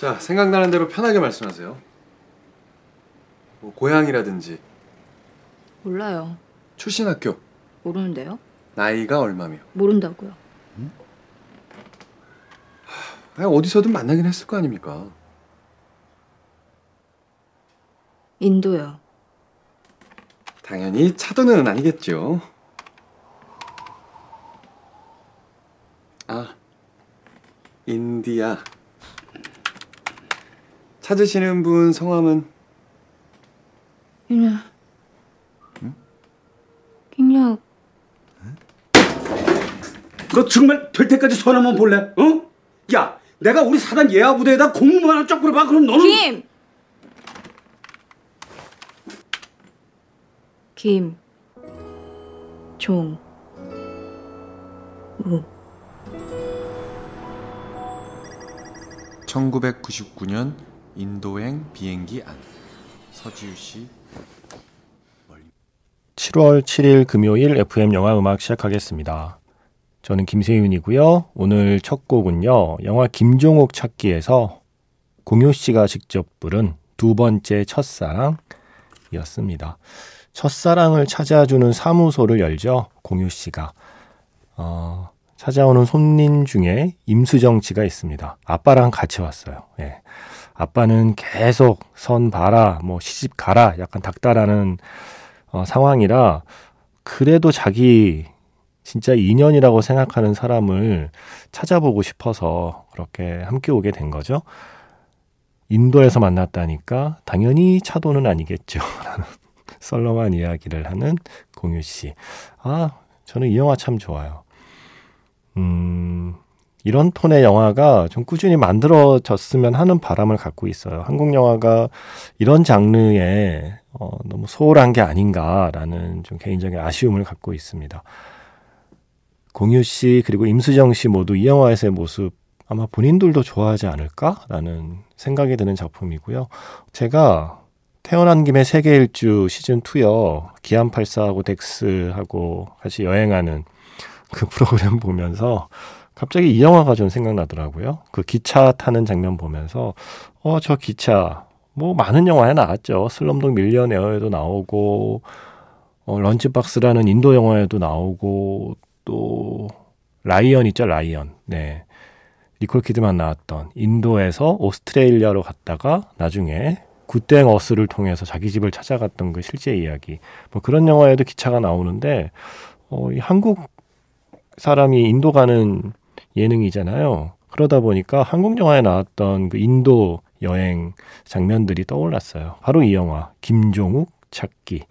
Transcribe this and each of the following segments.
자, 생각나는 대로 편하게 말씀하세요. 뭐 고향이라든지 몰라요. 출신 학교, 모르는데요? 나이가 얼마며. 모른다고요. 아, 어디서든 만나긴 했을 거 아닙니까? 인도요. 당연히 차도는 아니겠죠. 아, 인디아. 찾으시는 분 성함은 그냥. 그냥 너 정말 될 때까지 손 한번 볼래? 어? 야, 내가 우리 사단 예하 부대에다 공무만 하나 쫙 뿌려봐. 그럼 너는 김. 김. 종. 우. 1999년 인도행 비행기 안 서지우 씨 7월 7일 금요일 FM 영화 음악 시작하겠습니다. 저는 김세윤이고요. 오늘 첫 곡은요. 영화 김종옥 찾기에서 공효 씨가 직접 부른 두 번째 첫사랑이었습니다. 첫사랑을 찾아주는 사무소를 열죠. 공효 씨가. 어, 찾아오는 손님 중에 임수정 씨가 있습니다. 아빠랑 같이 왔어요. 예. 아빠는 계속 선 봐라, 뭐 시집 가라, 약간 닥달하는 어, 상황이라 그래도 자기 진짜 인연이라고 생각하는 사람을 찾아보고 싶어서 그렇게 함께 오게 된 거죠. 인도에서 만났다니까 당연히 차도는 아니겠죠. 라는 썰렁한 이야기를 하는 공유 씨. 아, 저는 이 영화 참 좋아요. 음, 이런 톤의 영화가 좀 꾸준히 만들어졌으면 하는 바람을 갖고 있어요. 한국 영화가 이런 장르에 어, 너무 소홀한 게 아닌가라는 좀 개인적인 아쉬움을 갖고 있습니다. 공유 씨 그리고 임수정 씨 모두 이 영화에서의 모습 아마 본인들도 좋아하지 않을까라는 생각이 드는 작품이고요. 제가 태어난 김에 세계 일주 시즌 2요. 기안84하고 덱스하고 같이 여행하는 그 프로그램 보면서 갑자기 이 영화가 좀 생각나더라고요. 그 기차 타는 장면 보면서 어 저 기차 뭐 많은 영화에 나왔죠. 슬럼독 밀리어네어에도 나오고 어, 런치박스라는 인도 영화에도 나오고 또 라이언 있죠 라이언. 네. 니콜 키드만 나왔던 인도에서 오스트레일리아로 갔다가 나중에 구땡 어스를 통해서 자기 집을 찾아갔던 그 실제 이야기. 뭐 그런 영화에도 기차가 나오는데 어, 이 한국 사람이 인도 가는 예능이잖아요. 그러다 보니까 한국 영화에 나왔던 그 인도 여행 장면들이 떠올랐어요. 바로 이 영화 김종욱 찾기.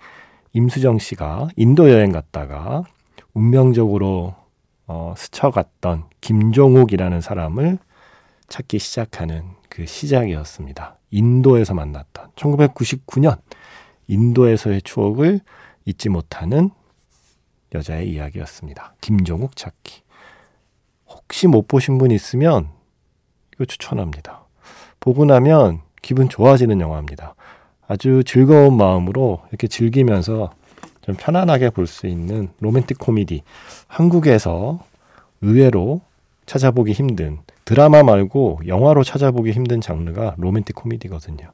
임수정 씨가 인도 여행 갔다가 운명적으로 어, 스쳐갔던 김종욱이라는 사람을 찾기 시작하는 그 시작이었습니다. 인도에서 만났던 1999년 인도에서의 추억을 잊지 못하는 여자의 이야기였습니다. 김종욱 찾기. 혹시 못 보신 분 있으면 이거 추천합니다. 보고 나면 기분 좋아지는 영화입니다. 아주 즐거운 마음으로 이렇게 즐기면서 좀 편안하게 볼 수 있는 로맨틱 코미디. 한국에서 의외로 찾아보기 힘든 드라마 말고 영화로 찾아보기 힘든 장르가 로맨틱 코미디거든요.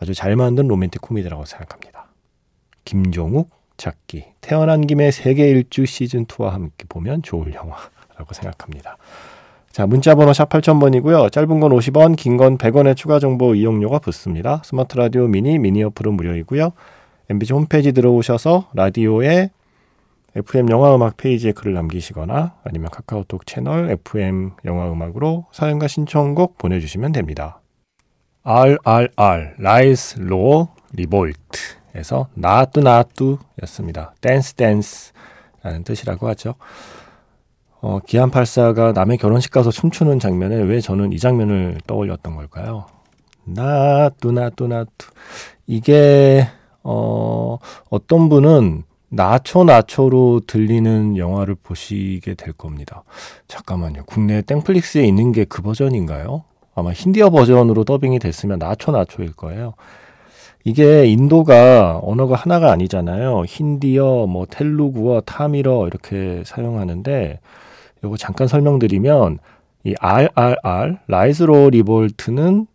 아주 잘 만든 로맨틱 코미디라고 생각합니다. 김종욱 찾기. 태어난 김에 세계 일주 시즌 2와 함께 보면 좋을 영화라고 생각합니다. 자, 문자 번호 샵 8000번이고요. 짧은 건 50원, 긴 건 100원의 추가 정보 이용료가 붙습니다. 스마트 라디오 미니, 미니 어플은 무료이고요. MBC 홈페이지 들어오셔서 라디오에 FM 영화 음악 페이지에 글을 남기시거나 아니면 카카오톡 채널 FM 영화 음악으로 사연과 신청곡 보내 주시면 됩니다. RRR, 라이즈 로어 리볼트에서 나뚜 나뚜였습니다. 댄스 댄스라는 뜻이라고 하죠. 어, 기안84가 남의 결혼식 가서 춤추는 장면에 왜 저는 이 장면을 떠올렸던 걸까요? 나뚜 나뚜 나뚜 이게 어, 어떤 분은 나초 나초로 들리는 영화를 보시게 될 겁니다. 잠깐만요. 국내 땡플릭스에 있는 게 그 버전인가요? 아마 힌디어 버전으로 더빙이 됐으면 나초 나초일 거예요. 이게 인도가 언어가 하나가 아니잖아요. 힌디어, 뭐 텔루구어, 타미러 이렇게 사용하는데 이거 잠깐 설명드리면 이 RRR 라이즈 로어 리볼트는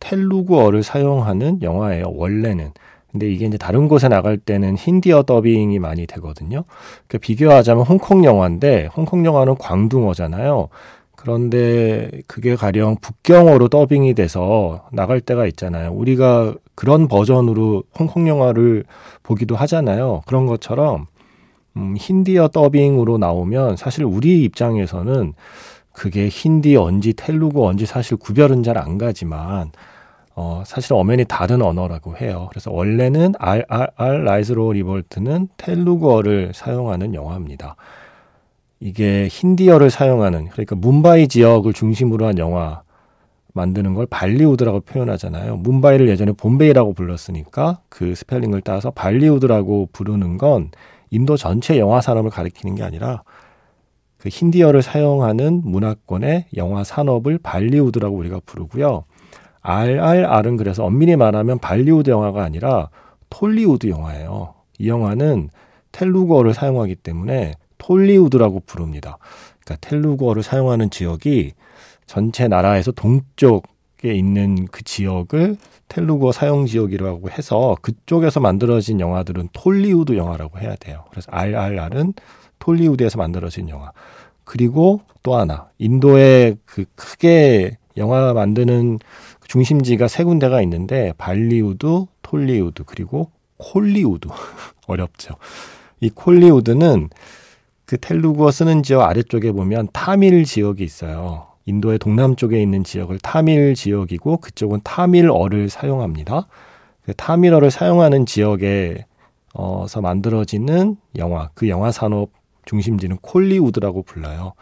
텔루구어를 사용하는 영화예요. 원래는. 근데 이게 이제 다른 곳에 나갈 때는 힌디어 더빙이 많이 되거든요. 그러니까 비교하자면 홍콩 영화인데 홍콩 영화는 광둥어잖아요. 그런데 그게 가령 북경어로 더빙이 돼서 나갈 때가 있잖아요. 우리가 그런 버전으로 홍콩 영화를 보기도 하잖아요. 그런 것처럼 음, 힌디어 더빙으로 나오면 사실 우리 입장에서는 그게 힌디언지 텔루구언지 사실 구별은 잘 안 가지만 어, 사실 엄연히 다른 언어라고 해요. 그래서 원래는 RRR 라이즈 로어 리볼트는 텔루구어를 사용하는 영화입니다. 이게 힌디어를 사용하는 그러니까 뭄바이 지역을 중심으로 한 영화 만드는 걸 발리우드라고 표현하잖아요. 뭄바이를 예전에 봄베이라고 불렀으니까 그 스펠링을 따서 발리우드라고 부르는 건 인도 전체 영화 산업을 가리키는 게 아니라 그 힌디어를 사용하는 문화권의 영화 산업을 발리우드라고 우리가 부르고요. RRR은 그래서 엄밀히 말하면 발리우드 영화가 아니라 톨리우드 영화예요. 이 영화는 텔루구어를 사용하기 때문에 톨리우드라고 부릅니다. 그러니까 텔루구어를 사용하는 지역이 전체 나라에서 동쪽에 있는 그 지역을 텔루구어 사용 지역이라고 해서 그쪽에서 만들어진 영화들은 톨리우드 영화라고 해야 돼요. 그래서 RRR은 톨리우드에서 만들어진 영화. 그리고 또 하나, 인도에 그 크게 영화 만드는 중심지가 세 군데가 있는데 발리우드, 톨리우드, 그리고 콜리우드. 어렵죠. 이 콜리우드는 그 텔루구어 쓰는 지역 아래쪽에 보면 타밀 지역이 있어요. 인도의 동남쪽에 있는 지역을 타밀 지역이고 그쪽은 타밀어를 사용합니다. 그 타밀어를 사용하는 지역에서 만들어지는 영화, 그 영화 산업 중심지는 콜리우드라고 불러요.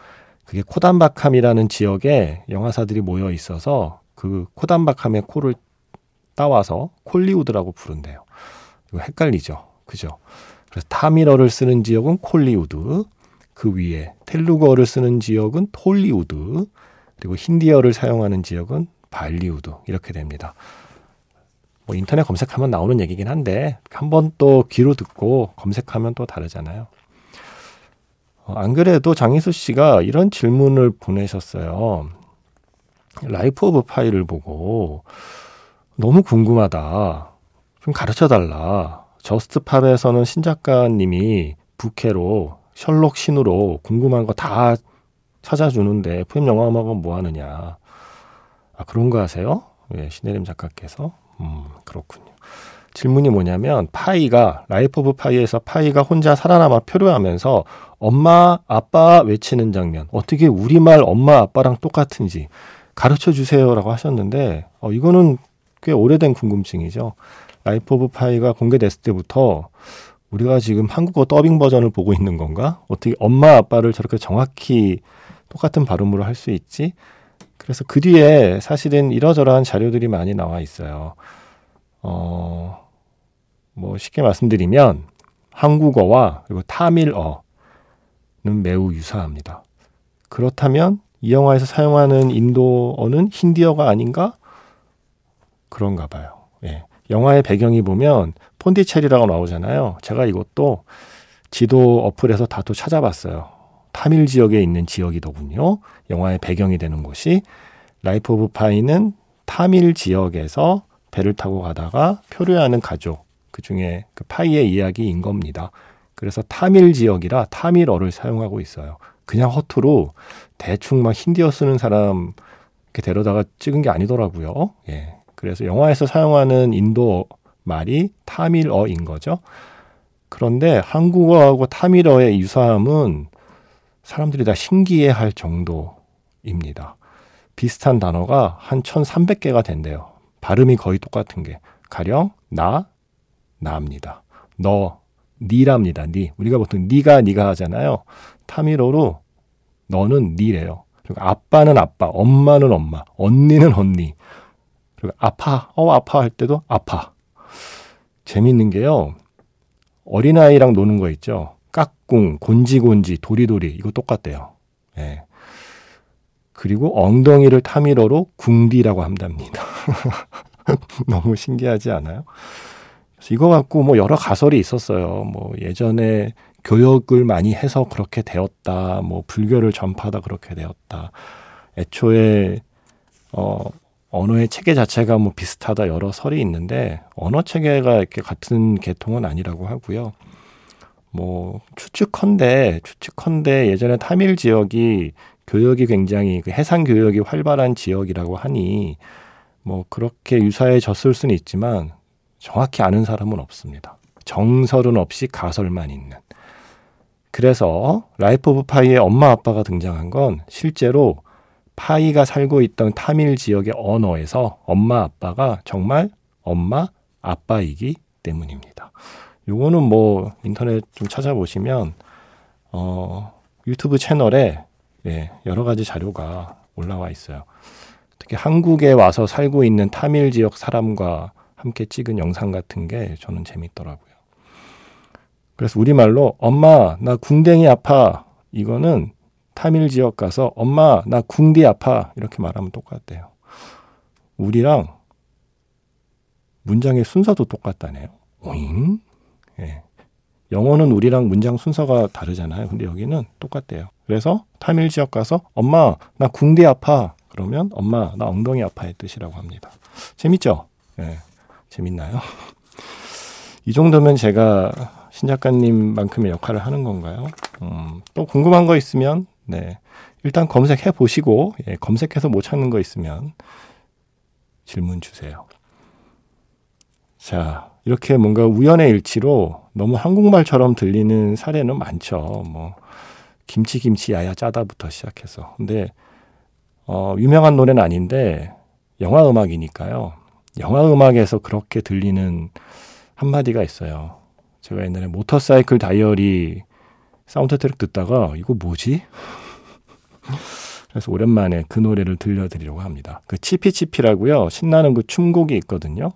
그게 코담바캄이라는 지역에 영화사들이 모여 있어서 그 코담바캄의 코를 따와서 콜리우드라고 부른대요. 이거 헷갈리죠. 그죠? 그래서 타밀어를 쓰는 지역은 콜리우드, 그 위에 텔루구어를 쓰는 지역은 톨리우드, 그리고 힌디어를 사용하는 지역은 발리우드 이렇게 됩니다. 뭐 인터넷 검색하면 나오는 얘기긴 한데 한번 또 귀로 듣고 검색하면 또 다르잖아요. 어, 안 그래도 장희수 씨가 이런 질문을 보내셨어요. 라이프 오브 파이를 보고 너무 궁금하다. 좀 가르쳐 달라. 저스트 팝에서는 신작가님이 부캐로 셜록 신으로 궁금한 거 다 찾아주는데 FM 영화 음악은 뭐 하느냐. 아, 그런 거 하세요? 예, 신혜림 작가께서. 음, 그렇군요. 질문이 뭐냐면 파이가 라이프 오브 파이에서 파이가 혼자 살아남아 표류하면서 엄마 아빠 외치는 장면 어떻게 우리말 엄마 아빠랑 똑같은지 가르쳐 주세요라고 하셨는데 어, 이거는 꽤 오래된 궁금증이죠. 라이프 오브 파이가 공개됐을 때부터 우리가 지금 한국어 더빙 버전을 보고 있는 건가? 어떻게 엄마 아빠를 저렇게 정확히 똑같은 발음으로 할 수 있지? 그래서 그 뒤에 사실은 이러저러한 자료들이 많이 나와 있어요. 어, 뭐 쉽게 말씀드리면 한국어와 그리고 타밀어는 매우 유사합니다. 그렇다면 이 영화에서 사용하는 인도어는 힌디어가 아닌가? 그런가 봐요. 예. 영화의 배경이 보면 폰디체리라고 나오잖아요. 제가 이것도 지도 어플에서 다 또 찾아봤어요. 타밀 지역에 있는 지역이더군요. 영화의 배경이 되는 곳이 라이프 오브 파이는 타밀 지역에서 배를 타고 가다가 표류하는 가족 그 중에 그 파이의 이야기인 겁니다. 그래서 타밀 지역이라 타밀어를 사용하고 있어요. 그냥 허투루 대충 막 힌디어 쓰는 사람 이렇게 데려다가 찍은 게 아니더라고요. 예. 그래서 영화에서 사용하는 인도 말이 타밀어인 거죠. 그런데 한국어하고 타밀어의 유사함은 사람들이 다 신기해 할 정도입니다. 비슷한 단어가 한 1300개가 된대요. 발음이 거의 똑같은 게. 가령, 나, 나입니다. 너, 니랍니다. 니. 우리가 보통 니가 니가 하잖아요. 타미로로 너는 니래요. 그리고 아빠는 아빠, 엄마는 엄마, 언니는 언니. 그리고 아파, 어 아파 할 때도 아파. 재밌는 게요. 어린아이랑 노는 거 있죠. 깍꿍, 곤지곤지, 도리도리 이거 똑같대요. 예. 그리고 엉덩이를 타미로로 궁디라고 한답니다. 너무 신기하지 않아요? 이거 갖고 뭐 여러 가설이 있었어요. 뭐 예전에 교역을 많이 해서 그렇게 되었다. 뭐 불교를 전파하다 그렇게 되었다. 애초에 어, 언어의 체계 자체가 뭐 비슷하다 여러 설이 있는데 언어 체계가 이렇게 같은 계통은 아니라고 하고요. 뭐 추측컨대 추측컨대 예전에 타밀 지역이 교역이 굉장히 그 해상 교역이 활발한 지역이라고 하니 뭐 그렇게 유사해졌을 수는 있지만 정확히 아는 사람은 없습니다. 정설은 없이 가설만 있는. 그래서 라이프 오브 파이의 엄마 아빠가 등장한 건 실제로 파이가 살고 있던 타밀 지역의 언어에서 엄마 아빠가 정말 엄마 아빠이기 때문입니다. 요거는 뭐 인터넷 좀 찾아보시면 어 유튜브 채널에 예, 여러 가지 자료가 올라와 있어요. 특히 한국에 와서 살고 있는 타밀 지역 사람과 함께 찍은 영상 같은 게 저는 재밌더라고요. 그래서 우리말로 엄마 나 궁뎅이 아파 이거는 타밀 지역 가서 엄마 나 궁디 아파 이렇게 말하면 똑같대요. 우리랑 문장의 순서도 똑같다네요. 오잉? 예. 영어는 우리랑 문장 순서가 다르잖아요. 근데 여기는 똑같대요. 그래서 타밀 지역 가서 엄마 나 궁디 아파 그러면 엄마 나 엉덩이 아파의 뜻이라고 합니다. 재밌죠? 예. 재밌나요? 이 정도면 제가 신 작가님만큼의 역할을 하는 건가요? 음, 또 궁금한 거 있으면 네 일단 검색해 보시고 예, 검색해서 못 찾는 거 있으면 질문 주세요. 자 이렇게 뭔가 우연의 일치로 너무 한국말처럼 들리는 사례는 많죠. 뭐 김치 김치 야야 짜다부터 시작해서 근데 어, 유명한 노래는 아닌데 영화 음악이니까요. 영화 음악에서 그렇게 들리는 한마디가 있어요. 제가 옛날에 모터사이클 다이어리 사운드 트랙 듣다가 이거 뭐지? 그래서 오랜만에 그 노래를 들려드리려고 합니다. 그 치피치피라고요. 신나는 그 춤곡이 있거든요.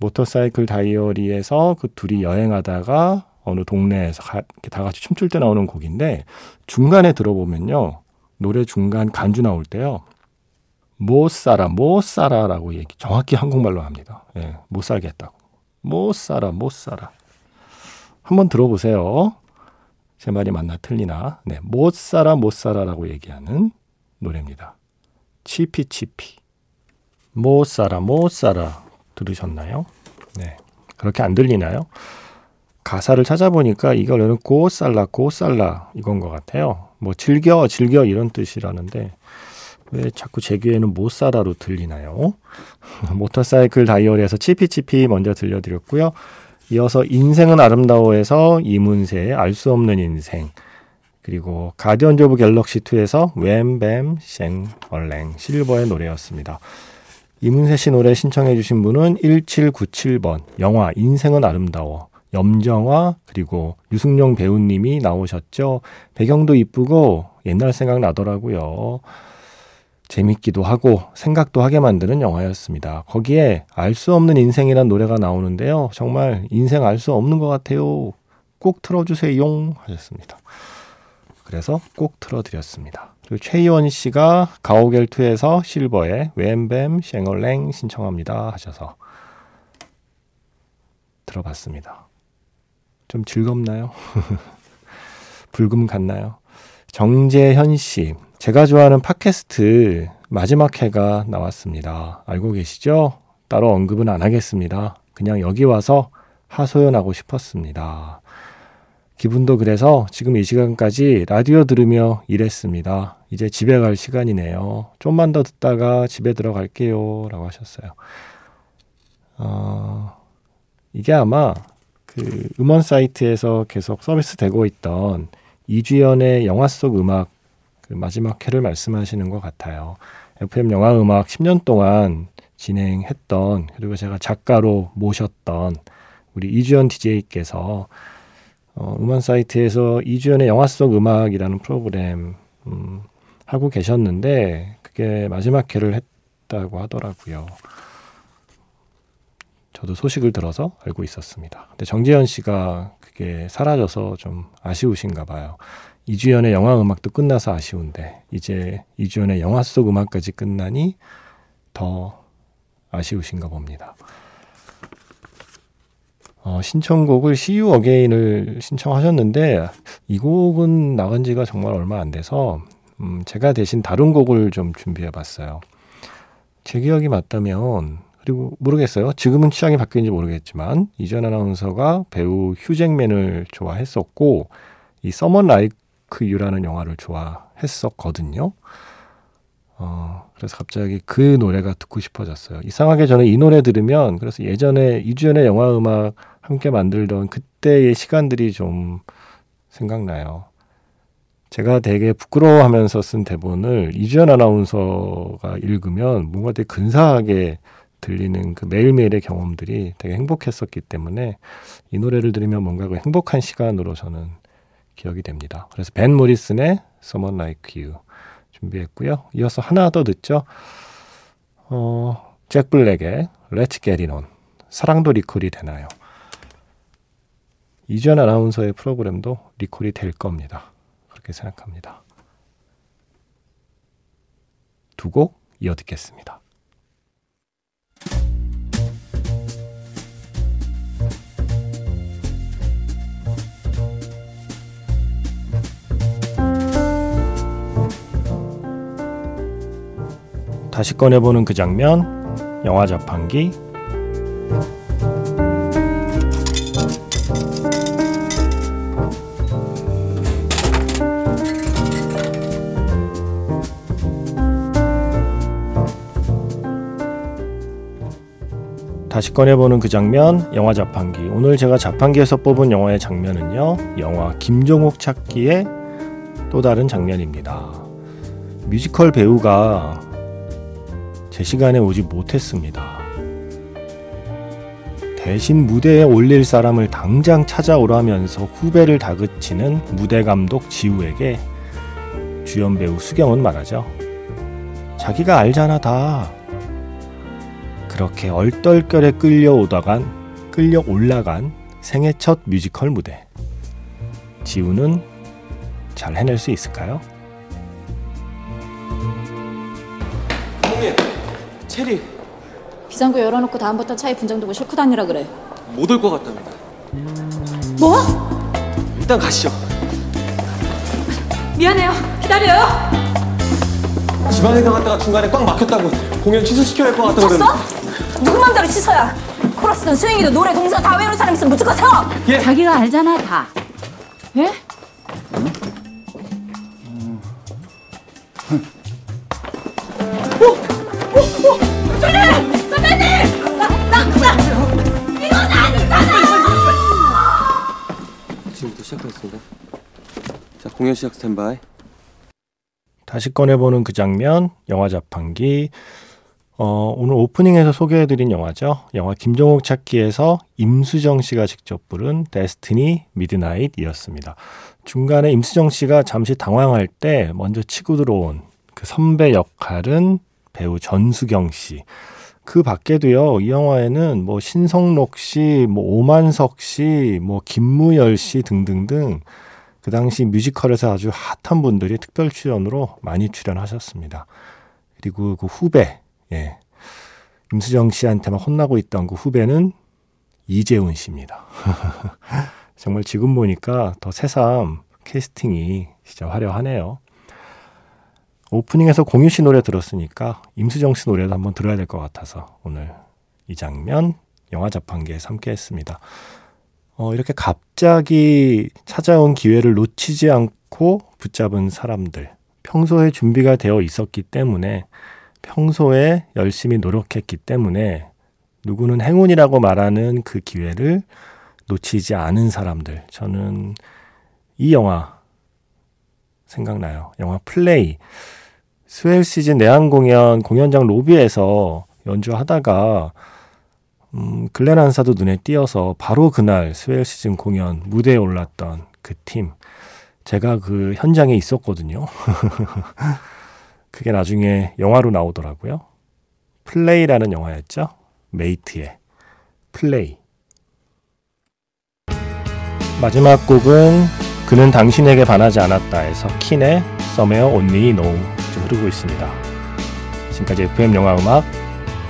모터사이클 다이어리에서 그 둘이 여행하다가 어느 동네에서 가, 다 같이 춤출 때 나오는 곡인데 중간에 들어보면요. 노래 중간 간주 나올 때요. 못 살아, 못 살아라고 얘기 정확히 한국말로 합니다. 예, 못 살겠다고. 못 살아, 못 살아. 한번 들어보세요. 제 말이 맞나 틀리나. 네, 못 살아, 못 살아라고 얘기하는 노래입니다. 치피 치피. 못 살아, 못 살아. 들으셨나요? 네. 그렇게 안 들리나요? 가사를 찾아보니까 이걸 gózala, gózala 이건 것 같아요. 뭐 즐겨, 즐겨 이런 뜻이라는데 왜 자꾸 제 귀에는 못 살아로 들리나요? 모터사이클 다이어리에서 치피치피 먼저 들려드렸고요. 이어서 인생은 아름다워에서 이문세의 알 수 없는 인생 그리고 가디언즈 오브 갤럭시 2에서 Wham Bam Shang-A-Lang 실버의 노래였습니다. 이문세 씨 노래 신청해 주신 분은 1797번 영화 인생은 아름다워 염정화 그리고 유승용 배우님이 나오셨죠. 배경도 이쁘고 옛날 생각 나더라고요. 재밌기도 하고 생각도 하게 만드는 영화였습니다. 거기에 알 수 없는 인생이란 노래가 나오는데요. 정말 인생 알 수 없는 것 같아요. 꼭 틀어주세요. 하셨습니다. 그래서 꼭 틀어드렸습니다. 그리고 최희원 씨가 가오갤2에서 실버의 웸뱀 쉥얼랭 신청합니다 하셔서 들어봤습니다. 좀 즐겁나요? 불금 같나요? 정재현 씨, 제가 좋아하는 팟캐스트 마지막 회가 나왔습니다. 알고 계시죠? 따로 언급은 안 하겠습니다. 그냥 여기 와서 하소연하고 싶었습니다. 기분도 그래서 지금 이 시간까지 라디오 들으며 일했습니다. 이제 집에 갈 시간이네요. 좀만 더 듣다가 집에 들어갈게요. 라고 하셨어요. 어, 이게 아마 그 음원 사이트에서 계속 서비스 되고 있던 이주연의 영화 속 음악 그 마지막 회를 말씀하시는 것 같아요. FM 영화 음악 10년 동안 진행했던 그리고 제가 작가로 모셨던 우리 이주연 DJ께서 어, 음원 사이트에서 이주연의 영화 속 음악이라는 프로그램 음, 하고 계셨는데 그게 마지막 회를 했다고 하더라고요. 저도 소식을 들어서 알고 있었습니다. 근데 정재현 씨가 그게 사라져서 좀 아쉬우신가 봐요. 이주연의 영화 음악도 끝나서 아쉬운데 이제 이주연의 영화 속 음악까지 끝나니 더 아쉬우신가 봅니다. 어, 신청곡을 You Again을 신청하셨는데 이 곡은 나간 지가 정말 얼마 안 돼서 음, 제가 대신 다른 곡을 좀 준비해 봤어요. 제 기억이 맞다면 그리고 모르겠어요. 지금은 취향이 바뀌는지 모르겠지만 이전 아나운서가 배우 휴잭맨을 좋아했었고 이 서먼 라이크 유라는 영화를 좋아했었거든요. 어, 그래서 갑자기 그 노래가 듣고 싶어졌어요. 이상하게 저는 이 노래 들으면 그래서 예전에 이주연의 영화 음악 함께 만들던 그때의 시간들이 좀 생각나요. 제가 되게 부끄러워하면서 쓴 대본을 이주연 아나운서가 읽으면 뭔가 되게 근사하게 들리는 그 매일매일의 경험들이 되게 행복했었기 때문에 이 노래를 들으면 뭔가 그 행복한 시간으로 저는 기억이 됩니다. 그래서 벤 모리슨의 Someone Like You 준비했고요. 이어서 하나 더 듣죠. 어, 잭 블랙의 Let's Get It On 사랑도 리콜이 되나요? 이주연 아나운서의 프로그램도 리콜이 될 겁니다. 그렇게 생각합니다. 두 곡 이어 듣겠습니다. 다시 꺼내보는 그 장면, 영화 자판기. 다시 꺼내보는 그 장면, 영화 자판기. 오늘 제가 자판기에서 뽑은 영화의 장면은요, 영화 김종욱 찾기의 또 다른 장면입니다. 뮤지컬 배우가 제 시간에 오지 못했습니다. 대신 무대에 올릴 사람을 당장 찾아오라면서 후배를 다그치는 무대 감독 지우에게 주연 배우 수경은 말하죠. 자기가 알잖아 다. 그렇게 얼떨결에 끌려오다간 끌려 올라간 생애 첫 뮤지컬 무대. 지우는 잘 해낼 수 있을까요? 형님, 체리 비상구 열어놓고 다음부터 차에 분장 두고 싣고 다니라 그래. 못 올 것 같답니다. 뭐? 일단 가시죠. 미안해요. 기다려요. 지방행사 갔다가 중간에 꽉 막혔다고 공연 취소시켜야 할 것 같다고 쳤어? 그러는데. 누구 맘대로 씻어야. 코러스든 스윙이든 노래 동사 다 외우는 사람 있으면 무조건 세워. 예. 자기가 알잖아 다. 예? 지금부터 시작하겠습니다. 자, 공연 시작 스탠바이. 다시 꺼내보는 그 장면, 영화 자판기. 어, 오늘 오프닝에서 소개해드린 영화죠. 영화 김종욱 찾기에서 임수정 씨가 직접 부른 데스티니 미드나잇이었습니다. 중간에 임수정 씨가 잠시 당황할 때 먼저 치고 들어온 그 선배 역할은 배우 전수경 씨. 그 밖에도요, 이 영화에는 뭐 신성록 씨, 뭐 오만석 씨, 뭐 김무열 씨 등등등 그 당시 뮤지컬에서 아주 핫한 분들이 특별 출연으로 많이 출연하셨습니다. 그리고 그 후배, 예. 임수정 씨한테 막 혼나고 있던 그 후배는 이재훈 씨입니다. 정말 지금 보니까 더 새삼 캐스팅이 진짜 화려하네요. 오프닝에서 공유 씨 노래 들었으니까 임수정 씨 노래도 한번 들어야 될 것 같아서 오늘 이 장면 영화 자판기에서 함께 했습니다. 어, 이렇게 갑자기 찾아온 기회를 놓치지 않고 붙잡은 사람들. 평소에 준비가 되어 있었기 때문에, 평소에 열심히 노력했기 때문에, 누구는 행운이라고 말하는 그 기회를 놓치지 않은 사람들. 저는 이 영화 생각나요. 영화 플레이. 스웰 시즌 내한 공연 공연장 로비에서 연주하다가 음, 글렌 한사드 눈에 띄어서 바로 그날 스웰 시즌 공연 무대에 올랐던 그 팀. 제가 그 현장에 있었거든요. 그게 나중에 영화로 나오더라고요. 플레이라는 영화였죠. 메이트의 플레이. 마지막 곡은 그는 당신에게 반하지 않았다에서 킨의 Somewhere Only We Know 좀 흐르고 있습니다. 지금까지 FM 영화 음악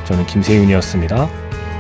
저는 김세윤이었습니다.